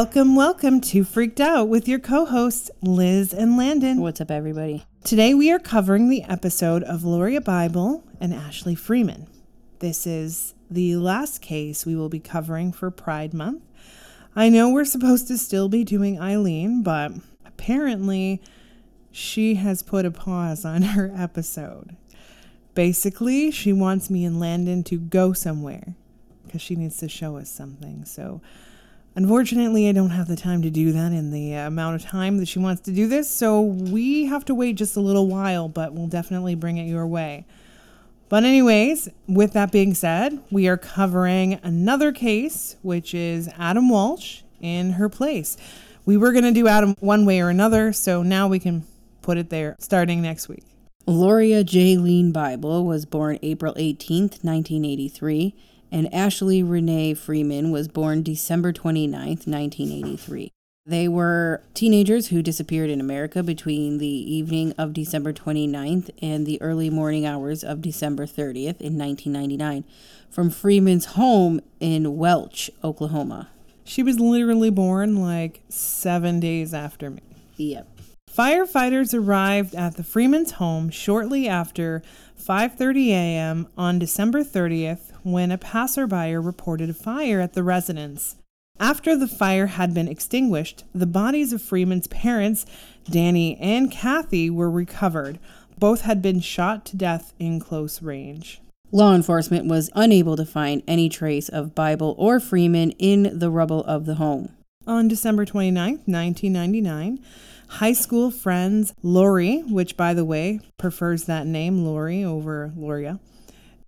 Welcome, welcome to Freaked Out with your co hosts, Liz and Landon. What's up, everybody? Today we are covering the episode of Lauria Bible and Ashley Freeman. This is the last case we will be covering for Pride Month. I know we're supposed to still be doing Eileen, but apparently she has put a pause on her episode. Basically, she wants me and Landon to go somewhere because she needs to show us something. So, unfortunately, I don't have the time to do that in the amount of time that she wants to do this. So, we have to wait just a little while, but we'll definitely bring it your way. But, anyways, with that being said, we are covering another case, which is Adam Walsh in her place. We were going to do Adam one way or another, so now we can put it there starting next week. Lauria J. Lean Bible was born April 18th, 1983, and Ashley Renee Freeman was born December 29th, 1983. They were teenagers who disappeared in America between the evening of December 29th and the early morning hours of December 30th in 1999 from Freeman's home in Welch, Oklahoma. She was literally born like seven days after me. Yep. Firefighters arrived at the Freeman's home shortly after 5:30 a.m. on December 30th when a passerby reported a fire at the residence. After the fire had been extinguished, the bodies of Freeman's parents, Danny and Kathy, were recovered. Both had been shot to death in close range. Law enforcement was unable to find any trace of Bible or Freeman in the rubble of the home. On December 29, 1999, high school friends Lori, which by the way prefers that name, Lori, over Lauria,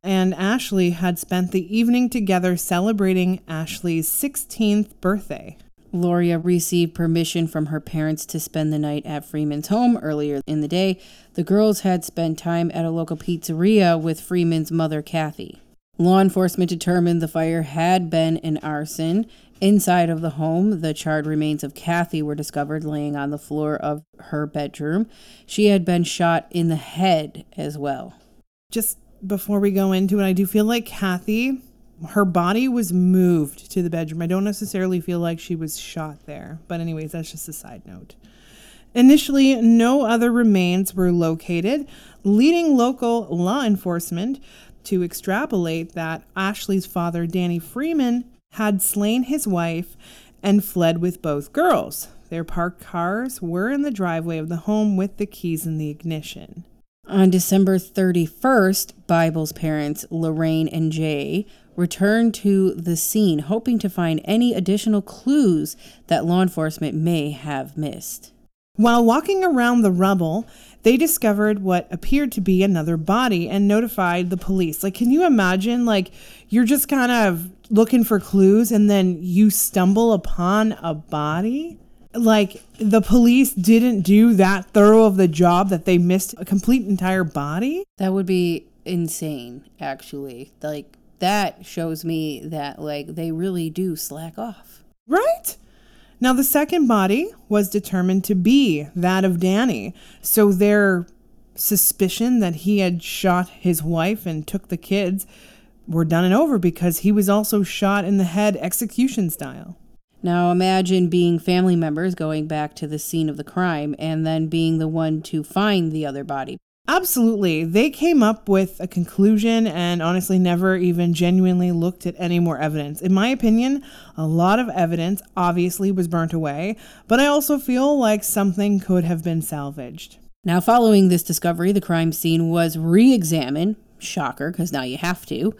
and Ashley had spent the evening together celebrating Ashley's 16th birthday. Lauria received permission from her parents to spend the night at Freeman's home earlier in the day. The girls had spent time at a local pizzeria with Freeman's mother, Kathy. Law enforcement determined the fire had been an arson. Inside of the home, the charred remains of Kathy were discovered laying on the floor of her bedroom. She had been shot in the head as well. Just before we go into it, I do feel like Kathy, her body was moved to the bedroom. I don't necessarily feel like she was shot there. But, anyways, that's just a side note. Initially, no other remains were located, leading local law enforcement to extrapolate that Ashley's father, Danny Freeman, had slain his wife and fled with both girls. Their parked cars were in the driveway of the home with the keys in the ignition. On December 31st, Bible's parents, Lorraine and Jay, returned to the scene, hoping to find any additional clues that law enforcement may have missed. While walking around the rubble, they discovered what appeared to be another body and notified the police. Like, can you imagine? Like, you're just kind of looking for clues and then you stumble upon a body? Like, the police didn't do that thorough of the job that they missed a complete entire body? That would be insane, actually. Like, that shows me that, like, they really do slack off. Right? Now, the second body was determined to be that of Danny. So their suspicion that he had shot his wife and took the kids were done and over because he was also shot in the head execution style. Now imagine being family members going back to the scene of the crime and then being the one to find the other body. Absolutely. They came up with a conclusion and honestly never even genuinely looked at any more evidence. In my opinion, a lot of evidence obviously was burnt away, but I also feel like something could have been salvaged. Now, following this discovery, the crime scene was re examined. Shocker, because now you have to.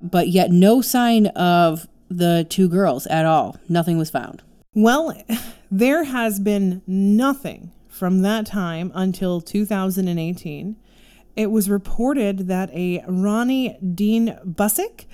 But yet, no sign of the two girls at all. Nothing was found. Well, there has been nothing from that time until 2018, it was reported that a Ronnie Dean Busick,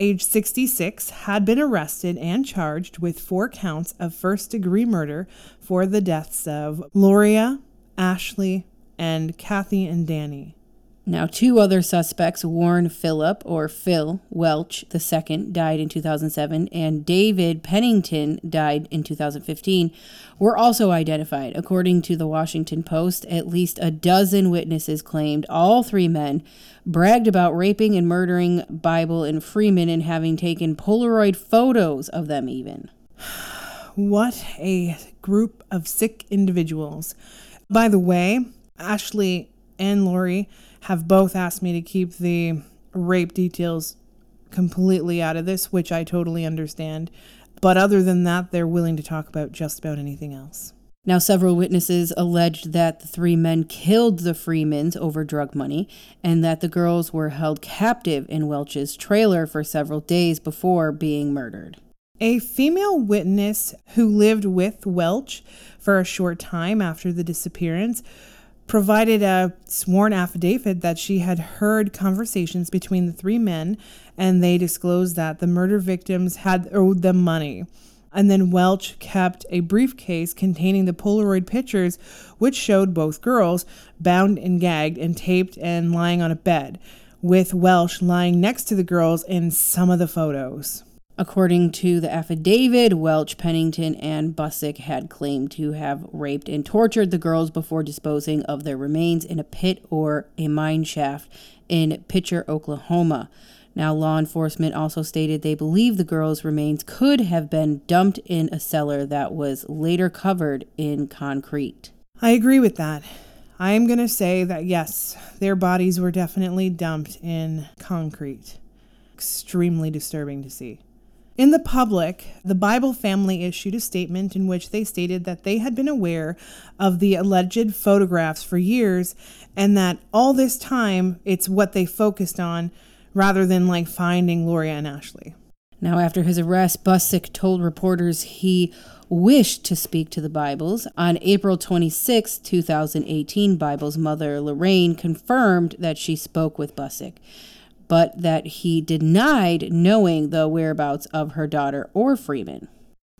age 66, had been arrested and charged with four counts of first degree murder for the deaths of Lauria, Ashley, and Kathy and Danny. Now, two other suspects, Warren Phillip or Phil Welch II, died in 2007, and David Pennington died in 2015, were also identified. According to the Washington Post, at least a dozen witnesses claimed all three men bragged about raping and murdering Bible and Freeman and having taken Polaroid photos of them, even. what a group of sick individuals. By the way, Ashley and Lori have both asked me to keep the rape details completely out of this, which I totally understand. But other than that, they're willing to talk about just about anything else. Now, several witnesses alleged that the three men killed the Freemans over drug money and that the girls were held captive in Welch's trailer for several days before being murdered. A female witness who lived with Welch for a short time after the disappearance provided a sworn affidavit that she had heard conversations between the three men and they disclosed that the murder victims had owed them money. And then Welch kept a briefcase containing the Polaroid pictures, which showed both girls bound and gagged and taped and lying on a bed, with Welch lying next to the girls in some of the photos. According to the affidavit, Welch, Pennington, and Busick had claimed to have raped and tortured the girls before disposing of their remains in a pit or a mine shaft in Picher, Oklahoma. Now, law enforcement also stated they believe the girls' remains could have been dumped in a cellar that was later covered in concrete. I agree with that. I am going to say that yes, their bodies were definitely dumped in concrete. Extremely disturbing to see. In the public, the Bible family issued a statement in which they stated that they had been aware of the alleged photographs for years and that all this time it's what they focused on rather than like finding Gloria and Ashley. Now, after his arrest, Busick told reporters he wished to speak to the Bibles. On April 26, 2018, Bible's mother, Lorraine, confirmed that she spoke with Busick but that he denied knowing the whereabouts of her daughter or Freeman.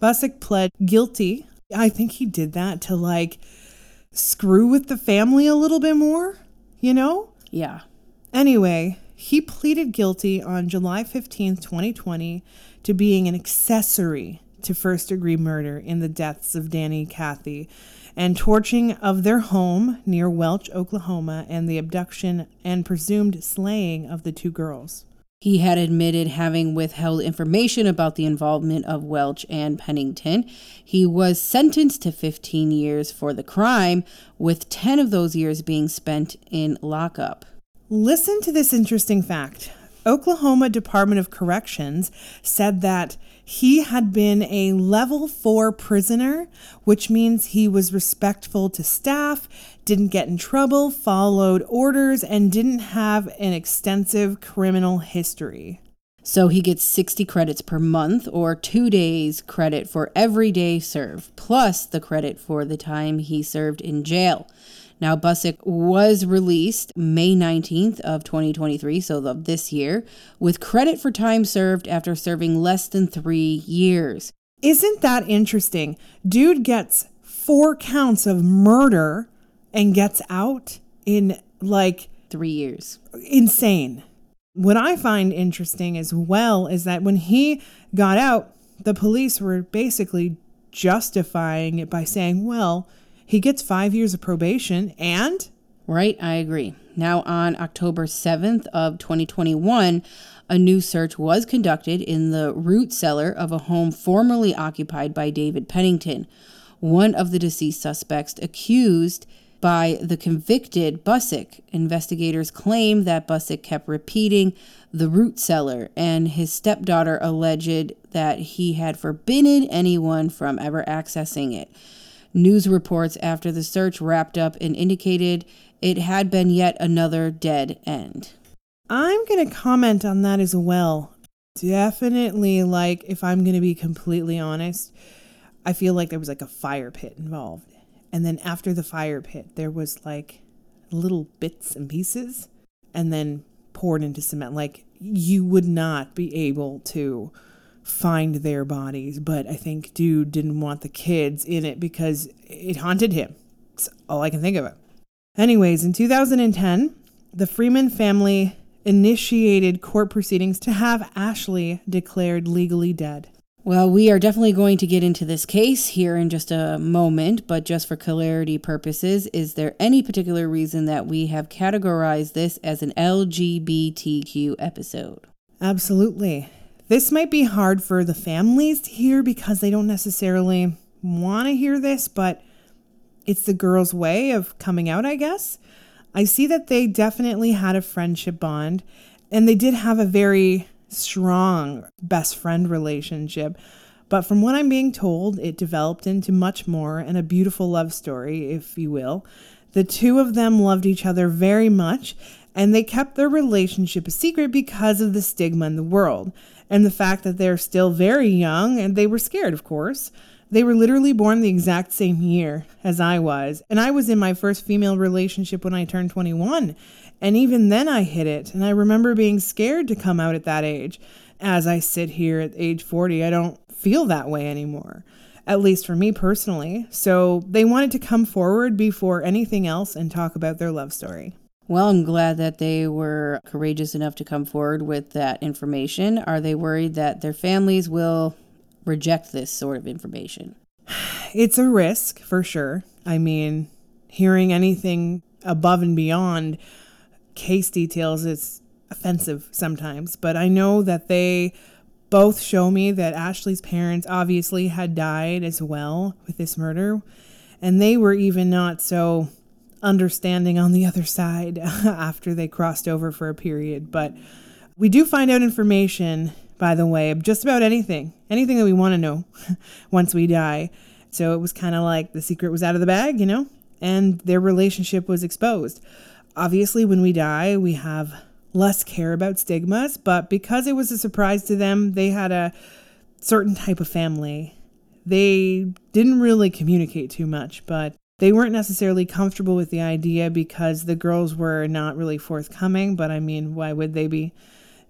Busick pled guilty. I think he did that to like screw with the family a little bit more, you know? Yeah. Anyway, he pleaded guilty on July 15th, 2020, to being an accessory to first degree murder in the deaths of Danny Kathy and torching of their home near Welch, Oklahoma, and the abduction and presumed slaying of the two girls. He had admitted having withheld information about the involvement of Welch and Pennington. He was sentenced to 15 years for the crime, with 10 of those years being spent in lockup. Listen to this interesting fact. Oklahoma Department of Corrections said that he had been a level four prisoner, which means he was respectful to staff, didn't get in trouble, followed orders, and didn't have an extensive criminal history. So he gets 60 credits per month or two days credit for every day served, plus the credit for the time he served in jail. Now, Busick was released May 19th of 2023, so of this year, with credit for time served after serving less than three years. Isn't that interesting? Dude gets four counts of murder and gets out in like three years. Insane. What I find interesting as well is that when he got out, the police were basically justifying it by saying, well, he gets five years of probation and. Right, I agree. Now, on October 7th of 2021, a new search was conducted in the root cellar of a home formerly occupied by David Pennington, one of the deceased suspects accused by the convicted Busick. Investigators claim that Busick kept repeating the root cellar, and his stepdaughter alleged that he had forbidden anyone from ever accessing it. News reports after the search wrapped up and indicated it had been yet another dead end. I'm going to comment on that as well. Definitely, like, if I'm going to be completely honest, I feel like there was like a fire pit involved. And then after the fire pit, there was like little bits and pieces and then poured into cement. Like, you would not be able to find their bodies, but I think dude didn't want the kids in it because it haunted him. That's all I can think of it. Anyways, in 2010, the Freeman family initiated court proceedings to have Ashley declared legally dead. Well, we are definitely going to get into this case here in just a moment, but just for clarity purposes, is there any particular reason that we have categorized this as an LGBTQ episode? Absolutely. This might be hard for the families to hear because they don't necessarily want to hear this, but it's the girl's way of coming out, I guess. I see that they definitely had a friendship bond and they did have a very strong best friend relationship. But from what I'm being told, it developed into much more and a beautiful love story, if you will. The two of them loved each other very much, and they kept their relationship a secret because of the stigma in the world and the fact that they're still very young and they were scared, of course. They were literally born the exact same year as I was, and I was in my first female relationship when I turned 21. And even then, I hid it, and I remember being scared to come out at that age. As I sit here at age 40, I don't feel that way anymore, at least for me personally. So they wanted to come forward before anything else and talk about their love story. Well, I'm glad that they were courageous enough to come forward with that information. Are they worried that their families will reject this sort of information? It's a risk for sure. I mean, hearing anything above and beyond case details is offensive sometimes, but I know that they both show me that Ashley's parents obviously had died as well with this murder, and they were even not so understanding on the other side after they crossed over for a period. But we do find out information, by the way, of just about anything, anything that we want to know once we die. So it was kind of like the secret was out of the bag, you know, and their relationship was exposed. Obviously, when we die, we have less care about stigmas, but because it was a surprise to them, they had a certain type of family. They didn't really communicate too much, but they weren't necessarily comfortable with the idea because the girls were not really forthcoming, but I mean, why would they be?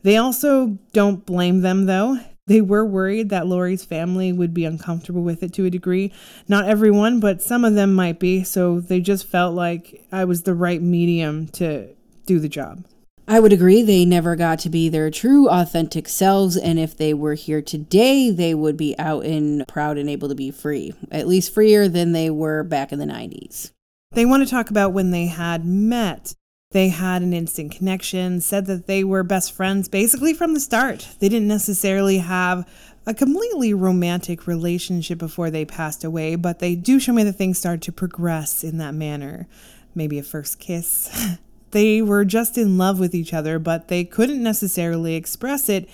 They also don't blame them though. They were worried that Lori's family would be uncomfortable with it to a degree. Not everyone, but some of them might be, so they just felt like I was the right medium to do the job. I would agree they never got to be their true authentic selves and if they were here today they would be out and proud and able to be free at least freer than they were back in the 90s. They want to talk about when they had met. They had an instant connection, said that they were best friends basically from the start. They didn't necessarily have a completely romantic relationship before they passed away, but they do show me that things started to progress in that manner. Maybe a first kiss. they were just in love with each other, but they couldn't necessarily express it.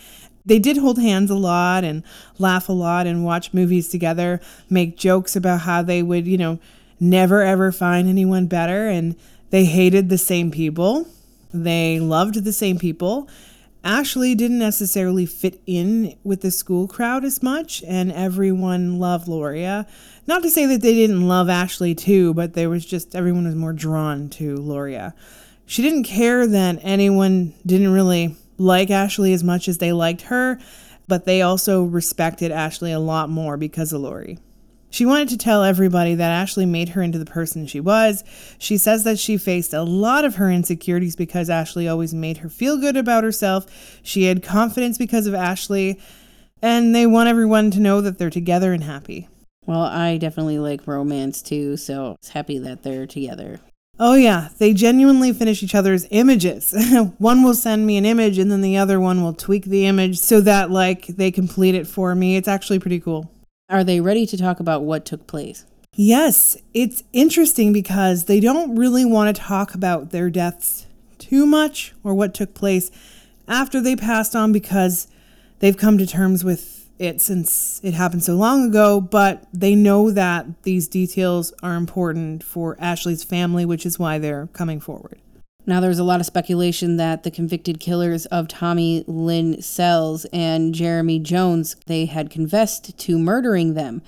They did hold hands a lot and laugh a lot and watch movies together, make jokes about how they would, you know, never ever find anyone better. And they hated the same people, they loved the same people. Ashley didn't necessarily fit in with the school crowd as much, and everyone loved Lauria. Not to say that they didn't love Ashley too, but there was just everyone was more drawn to Lauria she didn't care that anyone didn't really like Ashley as much as they liked her, but they also respected Ashley a lot more because of Lori. She wanted to tell everybody that Ashley made her into the person she was. She says that she faced a lot of her insecurities because Ashley always made her feel good about herself. She had confidence because of Ashley, and they want everyone to know that they're together and happy. Well, I definitely like romance too, so it's happy that they're together. Oh, yeah, they genuinely finish each other's images. one will send me an image and then the other one will tweak the image so that, like, they complete it for me. It's actually pretty cool. Are they ready to talk about what took place? Yes, it's interesting because they don't really want to talk about their deaths too much or what took place after they passed on because they've come to terms with it since it happened so long ago, but they know that these details are important for Ashley's family, which is why they're coming forward. Now, there's a lot of speculation that the convicted killers of Tommy Lynn Sells and Jeremy Jones, they had confessed to murdering them,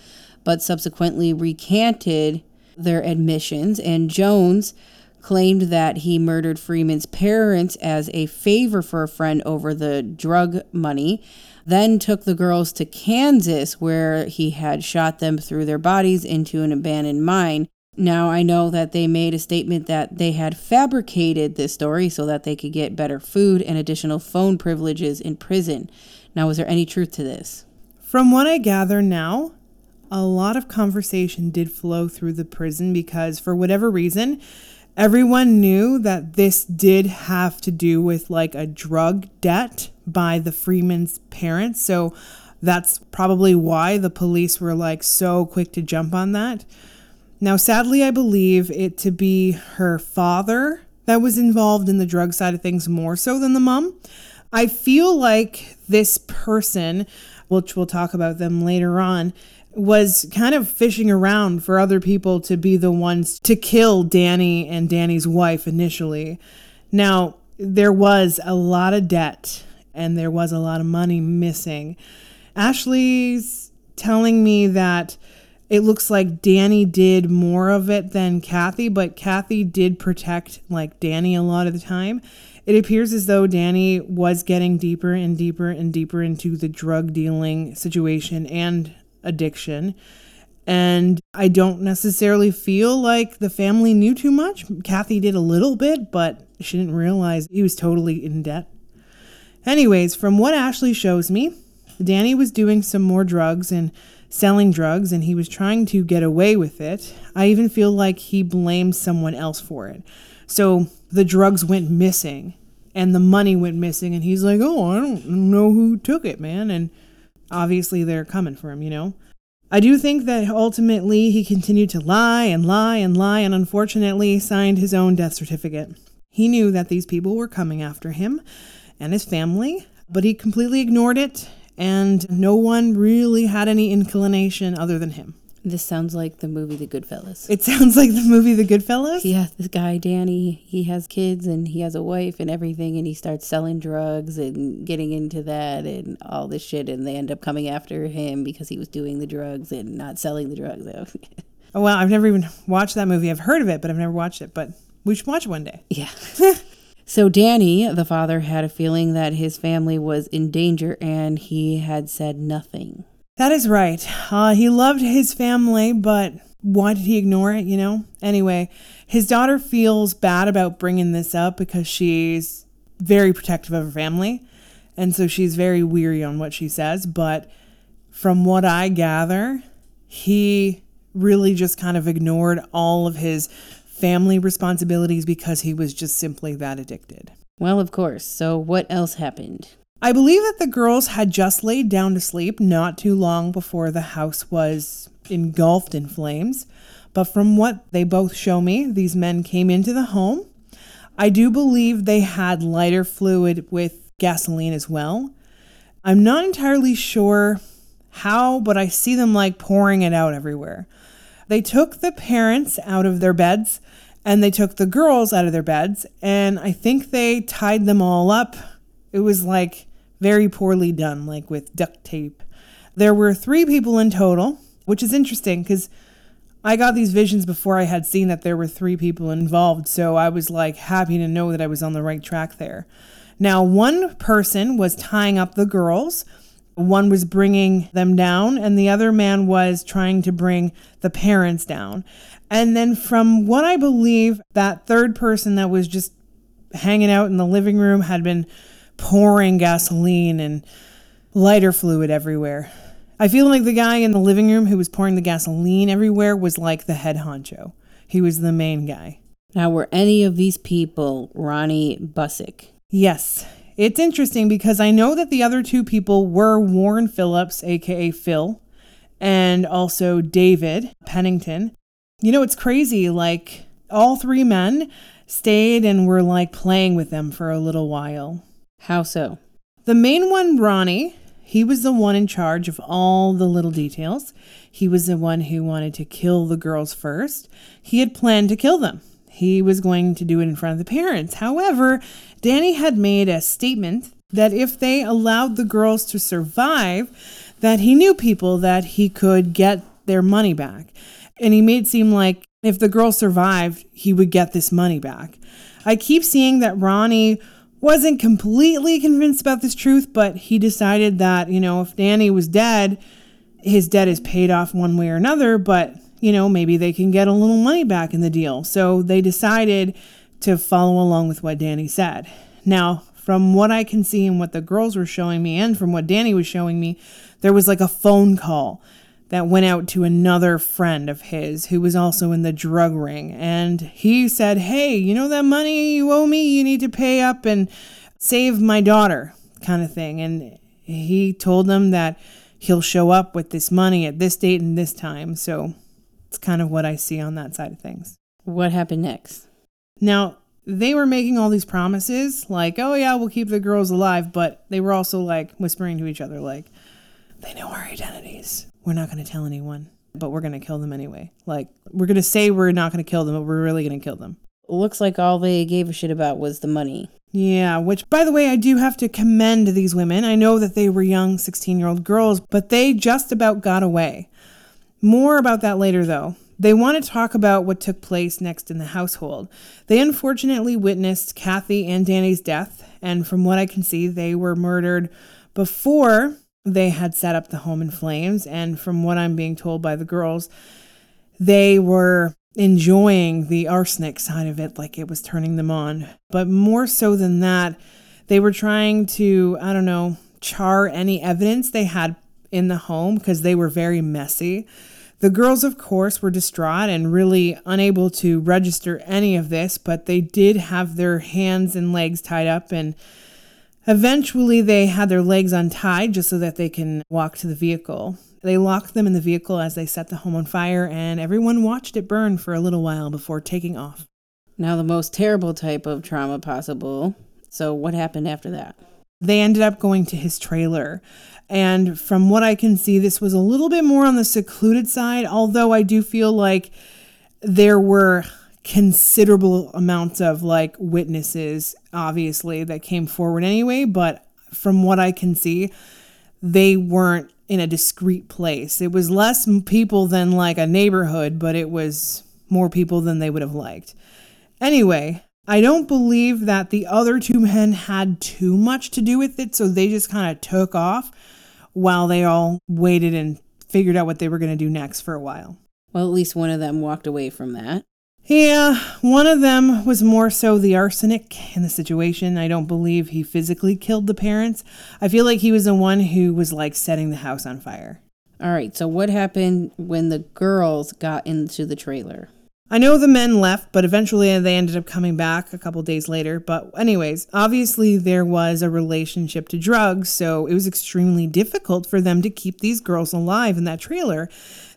but subsequently recanted their admissions. And Jones claimed that he murdered Freeman's parents as a favor for a friend over the drug money then took the girls to Kansas, where he had shot them through their bodies into an abandoned mine. Now, I know that they made a statement that they had fabricated this story so that they could get better food and additional phone privileges in prison. Now, is there any truth to this? From what I gather now, a lot of conversation did flow through the prison because, for whatever reason, Everyone knew that this did have to do with like a drug debt by the Freeman's parents. So that's probably why the police were like so quick to jump on that. Now, sadly, I believe it to be her father that was involved in the drug side of things more so than the mom. I feel like this person, which we'll talk about them later on, was kind of fishing around for other people to be the ones to kill Danny and Danny's wife initially. Now, there was a lot of debt and there was a lot of money missing. Ashley's telling me that it looks like Danny did more of it than Kathy, but Kathy did protect like Danny a lot of the time. It appears as though Danny was getting deeper and deeper and deeper into the drug dealing situation and addiction. And I don't necessarily feel like the family knew too much. Kathy did a little bit, but she didn't realize he was totally in debt. Anyways, from what Ashley shows me, Danny was doing some more drugs and selling drugs and he was trying to get away with it. I even feel like he blamed someone else for it. So the drugs went missing and the money went missing and he's like, "Oh, I don't know who took it, man." And obviously they're coming for him, you know. I do think that ultimately he continued to lie and lie and lie and unfortunately signed his own death certificate. He knew that these people were coming after him and his family, but he completely ignored it and no one really had any inclination other than him. This sounds like the movie The Goodfellas. It sounds like the movie The Goodfellas. Yeah, this guy Danny, he has kids and he has a wife and everything, and he starts selling drugs and getting into that and all this shit, and they end up coming after him because he was doing the drugs and not selling the drugs. oh well, I've never even watched that movie. I've heard of it, but I've never watched it. But we should watch it one day. Yeah. So Danny, the father, had a feeling that his family was in danger and he had said nothing. That is right. Uh, he loved his family, but why did he ignore it, you know? Anyway, his daughter feels bad about bringing this up because she's very protective of her family. And so she's very weary on what she says. But from what I gather, he really just kind of ignored all of his family responsibilities because he was just simply that addicted. Well, of course. So, what else happened? I believe that the girls had just laid down to sleep not too long before the house was engulfed in flames. But from what they both show me, these men came into the home. I do believe they had lighter fluid with gasoline as well. I'm not entirely sure how, but I see them like pouring it out everywhere. They took the parents out of their beds and they took the girls out of their beds and I think they tied them all up. It was like very poorly done, like with duct tape. There were three people in total, which is interesting because I got these visions before I had seen that there were three people involved, so I was like happy to know that I was on the right track there. Now, one person was tying up the girls, one was bringing them down, and the other man was trying to bring the parents down. And then, from what I believe, that third person that was just hanging out in the living room had been pouring gasoline and lighter fluid everywhere. I feel like the guy in the living room who was pouring the gasoline everywhere was like the head honcho. He was the main guy. Now, were any of these people Ronnie Busick? Yes. It's interesting because I know that the other two people were Warren Phillips, aka Phil, and also David Pennington. You know, it's crazy. Like, all three men stayed and were like playing with them for a little while. How so? The main one, Ronnie, he was the one in charge of all the little details. He was the one who wanted to kill the girls first. He had planned to kill them. He was going to do it in front of the parents. However, Danny had made a statement that if they allowed the girls to survive, that he knew people that he could get their money back and he made it seem like if the girl survived, he would get this money back. I keep seeing that Ronnie wasn't completely convinced about this truth, but he decided that, you know, if Danny was dead, his debt is paid off one way or another, but, you know, maybe they can get a little money back in the deal. So they decided to follow along with what Danny said. Now, from what I can see and what the girls were showing me, and from what Danny was showing me, there was like a phone call that went out to another friend of his who was also in the drug ring. And he said, Hey, you know that money you owe me? You need to pay up and save my daughter, kind of thing. And he told them that he'll show up with this money at this date and this time. So it's kind of what I see on that side of things. What happened next? Now, they were making all these promises like, oh, yeah, we'll keep the girls alive. But they were also like whispering to each other, like, they know our identities. We're not going to tell anyone, but we're going to kill them anyway. Like, we're going to say we're not going to kill them, but we're really going to kill them. Looks like all they gave a shit about was the money. Yeah, which, by the way, I do have to commend these women. I know that they were young 16 year old girls, but they just about got away. More about that later, though. They want to talk about what took place next in the household. They unfortunately witnessed Kathy and Danny's death, and from what I can see, they were murdered before they had set up the home in flames. And from what I'm being told by the girls, they were enjoying the arsenic side of it like it was turning them on. But more so than that, they were trying to, I don't know, char any evidence they had in the home because they were very messy. The girls, of course, were distraught and really unable to register any of this, but they did have their hands and legs tied up and eventually they had their legs untied just so that they can walk to the vehicle. They locked them in the vehicle as they set the home on fire and everyone watched it burn for a little while before taking off. Now, the most terrible type of trauma possible. So, what happened after that? They ended up going to his trailer. And from what I can see, this was a little bit more on the secluded side, although I do feel like there were considerable amounts of like witnesses, obviously, that came forward anyway. But from what I can see, they weren't in a discreet place. It was less people than like a neighborhood, but it was more people than they would have liked. Anyway, I don't believe that the other two men had too much to do with it, so they just kind of took off while they all waited and figured out what they were going to do next for a while. Well, at least one of them walked away from that. Yeah, one of them was more so the arsenic in the situation. I don't believe he physically killed the parents. I feel like he was the one who was like setting the house on fire. All right, so what happened when the girls got into the trailer? I know the men left, but eventually they ended up coming back a couple days later. But, anyways, obviously there was a relationship to drugs, so it was extremely difficult for them to keep these girls alive in that trailer.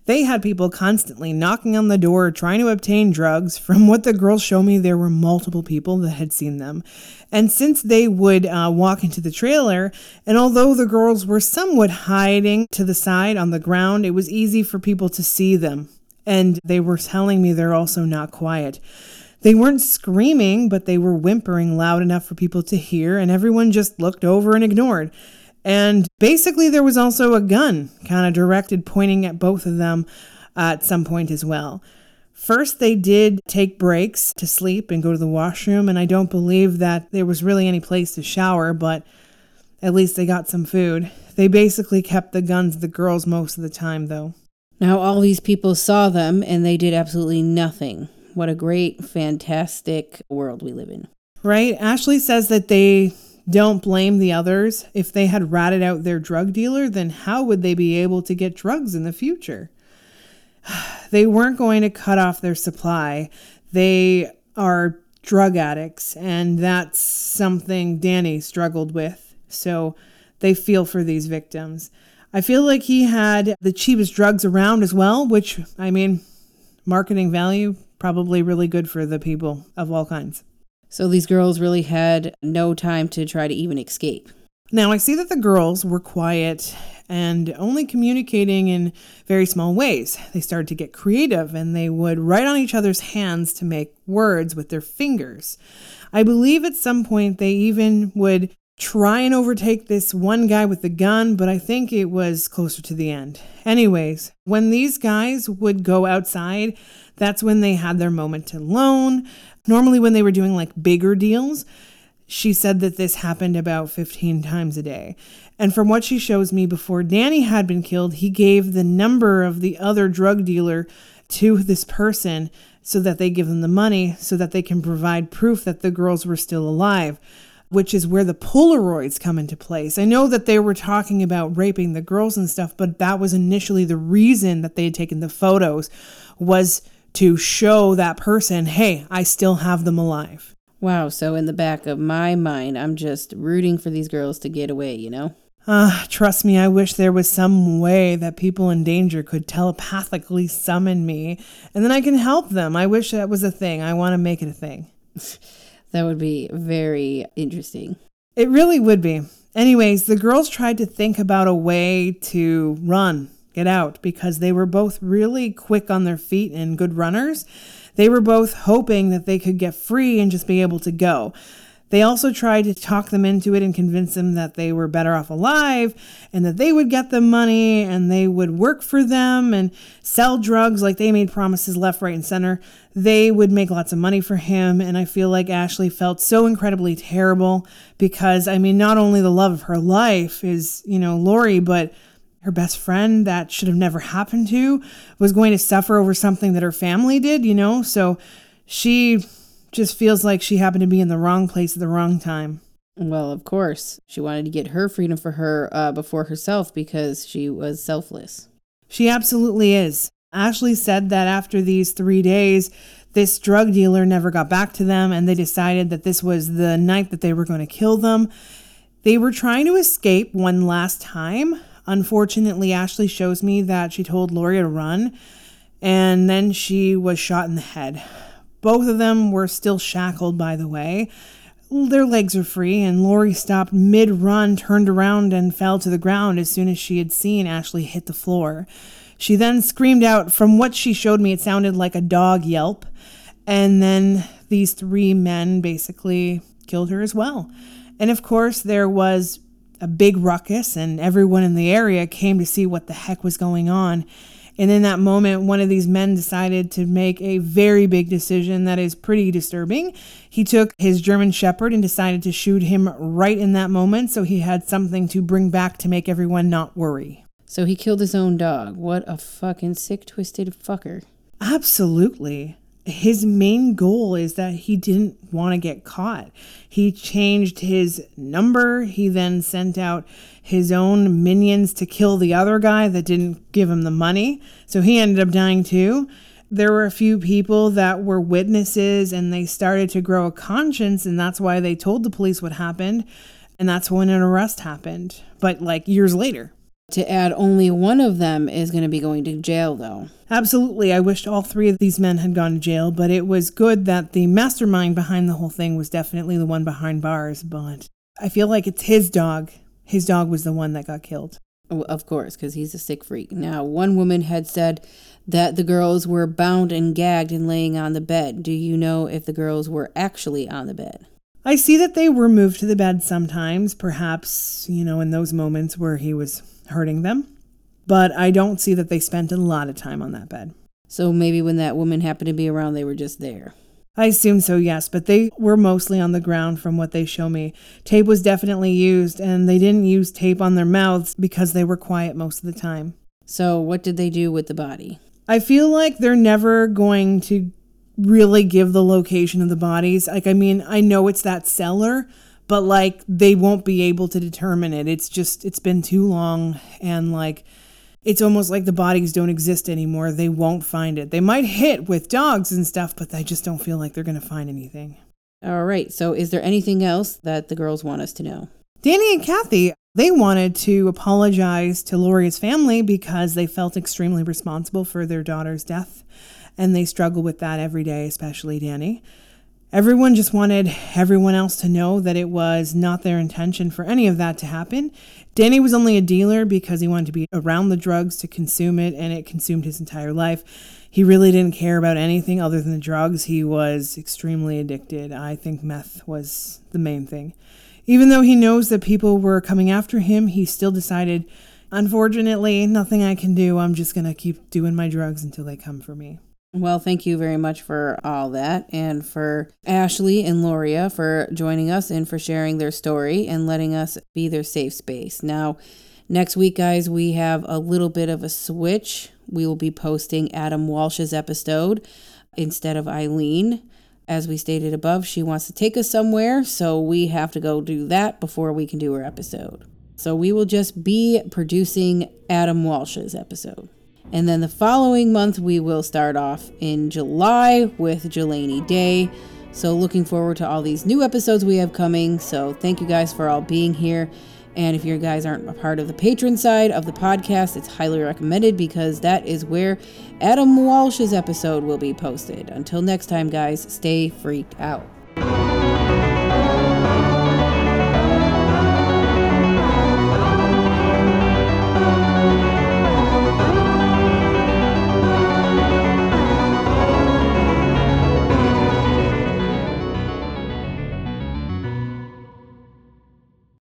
They had people constantly knocking on the door trying to obtain drugs. From what the girls show me, there were multiple people that had seen them. And since they would uh, walk into the trailer, and although the girls were somewhat hiding to the side on the ground, it was easy for people to see them and they were telling me they're also not quiet. They weren't screaming, but they were whimpering loud enough for people to hear, and everyone just looked over and ignored. And basically, there was also a gun kind of directed pointing at both of them at some point as well. First, they did take breaks to sleep and go to the washroom, and I don't believe that there was really any place to shower, but at least they got some food. They basically kept the guns the girls most of the time, though. Now, all these people saw them and they did absolutely nothing. What a great, fantastic world we live in. Right? Ashley says that they don't blame the others. If they had ratted out their drug dealer, then how would they be able to get drugs in the future? They weren't going to cut off their supply. They are drug addicts, and that's something Danny struggled with. So they feel for these victims. I feel like he had the cheapest drugs around as well, which, I mean, marketing value, probably really good for the people of all kinds. So these girls really had no time to try to even escape. Now, I see that the girls were quiet and only communicating in very small ways. They started to get creative and they would write on each other's hands to make words with their fingers. I believe at some point they even would try and overtake this one guy with the gun, but I think it was closer to the end. Anyways, when these guys would go outside, that's when they had their moment alone. Normally, when they were doing like bigger deals, she said that this happened about 15 times a day. And from what she shows me, before Danny had been killed, he gave the number of the other drug dealer to this person so that they give them the money so that they can provide proof that the girls were still alive. which is where the Polaroids come into place. I know that they were talking about raping the girls and stuff, but that was initially the reason that they had taken the photos was to show that person, hey, I still have them alive. Wow, so in the back of my mind, I'm just rooting for these girls to get away, you know? Ah, uh, trust me, I wish there was some way that people in danger could telepathically summon me and then I can help them. I wish that was a thing. I want to make it a thing. that would be very interesting. It really would be. Anyways, the girls tried to think about a way to run, get out, because they were both really quick on their feet and good runners. They were both hoping that they could get free and just be able to go. They also tried to talk them into it and convince them that they were better off alive and that they would get the money and they would work for them and sell drugs like they made promises left, right, and center. They would make lots of money for him. And I feel like Ashley felt so incredibly terrible because, I mean, not only the love of her life is, you know, Lori, but her best friend that should have never happened to was going to suffer over something that her family did, you know? So she just feels like she happened to be in the wrong place at the wrong time. Well, of course. She wanted to get her freedom for her uh, before herself because she was selfless. She absolutely is. Ashley said that after these three days, this drug dealer never got back to them, and they decided that this was the night that they were going to kill them. They were trying to escape one last time. Unfortunately, Ashley shows me that she told Lori to run, and then she was shot in the head. Both of them were still shackled, by the way. Their legs are free, and Lori stopped mid run, turned around, and fell to the ground as soon as she had seen Ashley hit the floor. She then screamed out. From what she showed me, it sounded like a dog yelp. And then these three men basically killed her as well. And of course, there was a big ruckus, and everyone in the area came to see what the heck was going on. And in that moment, one of these men decided to make a very big decision that is pretty disturbing. He took his German Shepherd and decided to shoot him right in that moment so he had something to bring back to make everyone not worry. So he killed his own dog. What a fucking sick, twisted fucker. Absolutely his main goal is that he didn't want to get caught. He changed his number. He then sent out his own minions to kill the other guy that didn't give him the money. So he ended up dying too. There were a few people that were witnesses and they started to grow a conscience, and that's why they told the police what happened. And that's when an arrest happened, but like years later. To add, only one of them is going to be going to jail, though. Absolutely. I wished all three of these men had gone to jail, but it was good that the mastermind behind the whole thing was definitely the one behind bars. But I feel like it's his dog. His dog was the one that got killed. Oh, of course, because he's a sick freak. Now, one woman had said that the girls were bound and gagged and laying on the bed. Do you know if the girls were actually on the bed? I see that they were moved to the bed sometimes, perhaps, you know, in those moments where he was hurting them. But I don't see that they spent a lot of time on that bed. So maybe when that woman happened to be around, they were just there. I assume so, yes, but they were mostly on the ground from what they show me. Tape was definitely used, and they didn't use tape on their mouths because they were quiet most of the time. So, what did they do with the body? I feel like they're never going to really give the location of the bodies. Like, I mean, I know it's that cellar, but like they won't be able to determine it. It's just it's been too long and like it's almost like the bodies don't exist anymore. They won't find it. They might hit with dogs and stuff, but I just don't feel like they're going to find anything. All right. So is there anything else that the girls want us to know? Danny and Kathy, they wanted to apologize to Lori's family because they felt extremely responsible for their daughter's death and they struggle with that every day, especially Danny. Everyone just wanted everyone else to know that it was not their intention for any of that to happen. Danny was only a dealer because he wanted to be around the drugs to consume it, and it consumed his entire life. He really didn't care about anything other than the drugs. He was extremely addicted. I think meth was the main thing. Even though he knows that people were coming after him, he still decided, unfortunately, nothing I can do. I'm just going to keep doing my drugs until they come for me. Well, thank you very much for all that, and for Ashley and Lauria for joining us and for sharing their story and letting us be their safe space. Now, next week, guys, we have a little bit of a switch. We will be posting Adam Walsh's episode instead of Eileen. As we stated above, she wants to take us somewhere, so we have to go do that before we can do her episode. So we will just be producing Adam Walsh's episode. And then the following month, we will start off in July with Jelani Day. So, looking forward to all these new episodes we have coming. So, thank you guys for all being here. And if you guys aren't a part of the Patreon side of the podcast, it's highly recommended because that is where Adam Walsh's episode will be posted. Until next time, guys, stay freaked out.